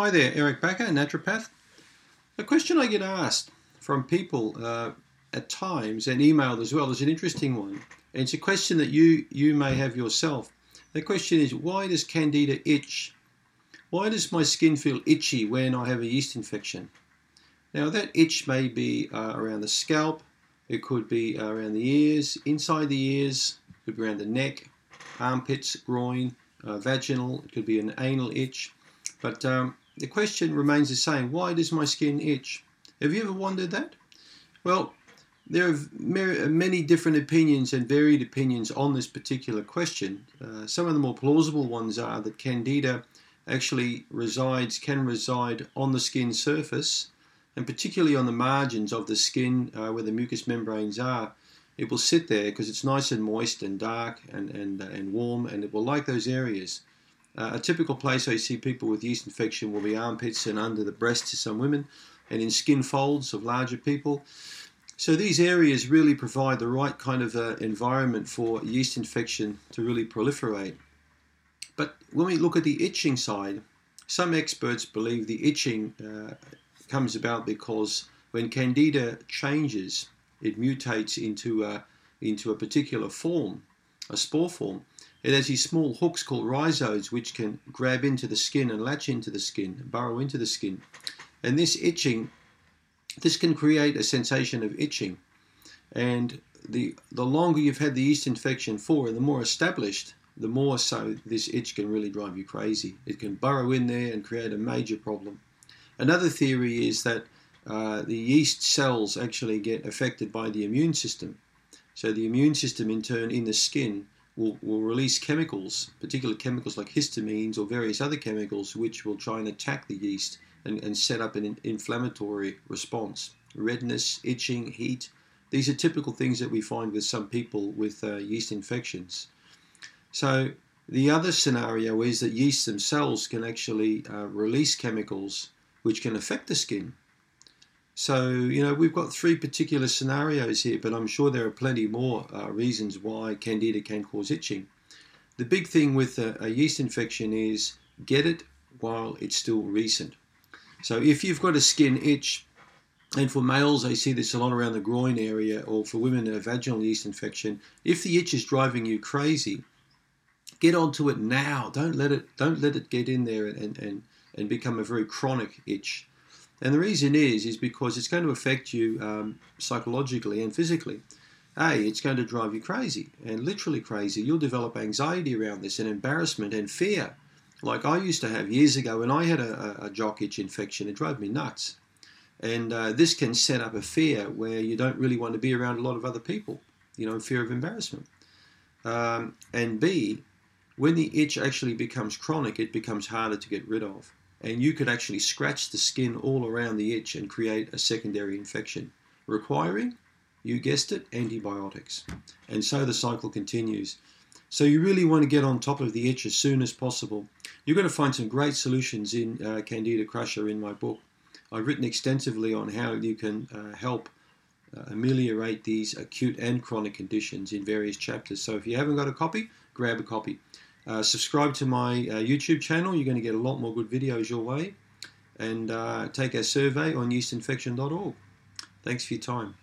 Hi there, Eric Bakker, naturopath. A question I get asked from people uh, at times and emailed as well is an interesting one. And it's a question that you, you may have yourself. The question is why does candida itch? Why does my skin feel itchy when I have a yeast infection? Now, that itch may be uh, around the scalp, it could be around the ears, inside the ears, it could be around the neck, armpits, groin, uh, vaginal, it could be an anal itch. But um, the question remains the same why does my skin itch? Have you ever wondered that? Well, there are many different opinions and varied opinions on this particular question. Uh, some of the more plausible ones are that candida actually resides, can reside on the skin surface, and particularly on the margins of the skin uh, where the mucous membranes are. It will sit there because it's nice and moist and dark and, and, uh, and warm, and it will like those areas. Uh, a typical place I see people with yeast infection will be armpits and under the breasts to some women, and in skin folds of larger people. So these areas really provide the right kind of uh, environment for yeast infection to really proliferate. But when we look at the itching side, some experts believe the itching uh, comes about because when candida changes, it mutates into a, into a particular form, a spore form. It has these small hooks called rhizoids which can grab into the skin and latch into the skin, burrow into the skin. And this itching, this can create a sensation of itching. And the, the longer you've had the yeast infection for, and the more established, the more so this itch can really drive you crazy. It can burrow in there and create a major problem. Another theory is that uh, the yeast cells actually get affected by the immune system. So the immune system, in turn, in the skin, will, will release chemicals, particular chemicals like histamines or various other chemicals, which will try and attack the yeast and, and set up an inflammatory response. Redness, itching, heat. These are typical things that we find with some people with uh, yeast infections. So the other scenario is that yeast themselves can actually uh, release chemicals which can affect the skin. So, you know, we've got three particular scenarios here, but I'm sure there are plenty more uh, reasons why candida can cause itching. The big thing with a, a, yeast infection is get it while it's still recent. So, if you've got a skin itch, and for males, I see this a lot around the groin area, or for women, a vaginal yeast infection. If the itch is driving you crazy, get onto it now. Don't let it don't let it get in there and, and, and become a very chronic itch. And the reason is is because it's going to affect you um, psychologically and physically. A, it's going to drive you crazy and literally crazy. You'll develop anxiety around this and embarrassment and fear. Like I used to have years ago when I had a, a jock itch infection, it drove me nuts. And uh, this can set up a fear where you don't really want to be around a lot of other people, you know, fear of embarrassment. Um, and B, when the itch actually becomes chronic, it becomes harder to get rid of. And you could actually scratch the skin all around the itch and create a secondary infection, requiring, you guessed it, antibiotics. And so the cycle continues. So you really want to get on top of the itch as soon as possible. You're going to find some great solutions in uh, Candida Crusher in my book. I've written extensively on how you can uh, help uh, ameliorate these acute and chronic conditions in various chapters. So if you haven't got a copy, grab a copy. Uh, subscribe to my uh, YouTube channel. You're going to get a lot more good videos your way. And uh, take our survey on yeastinfection.org. Thanks for your time.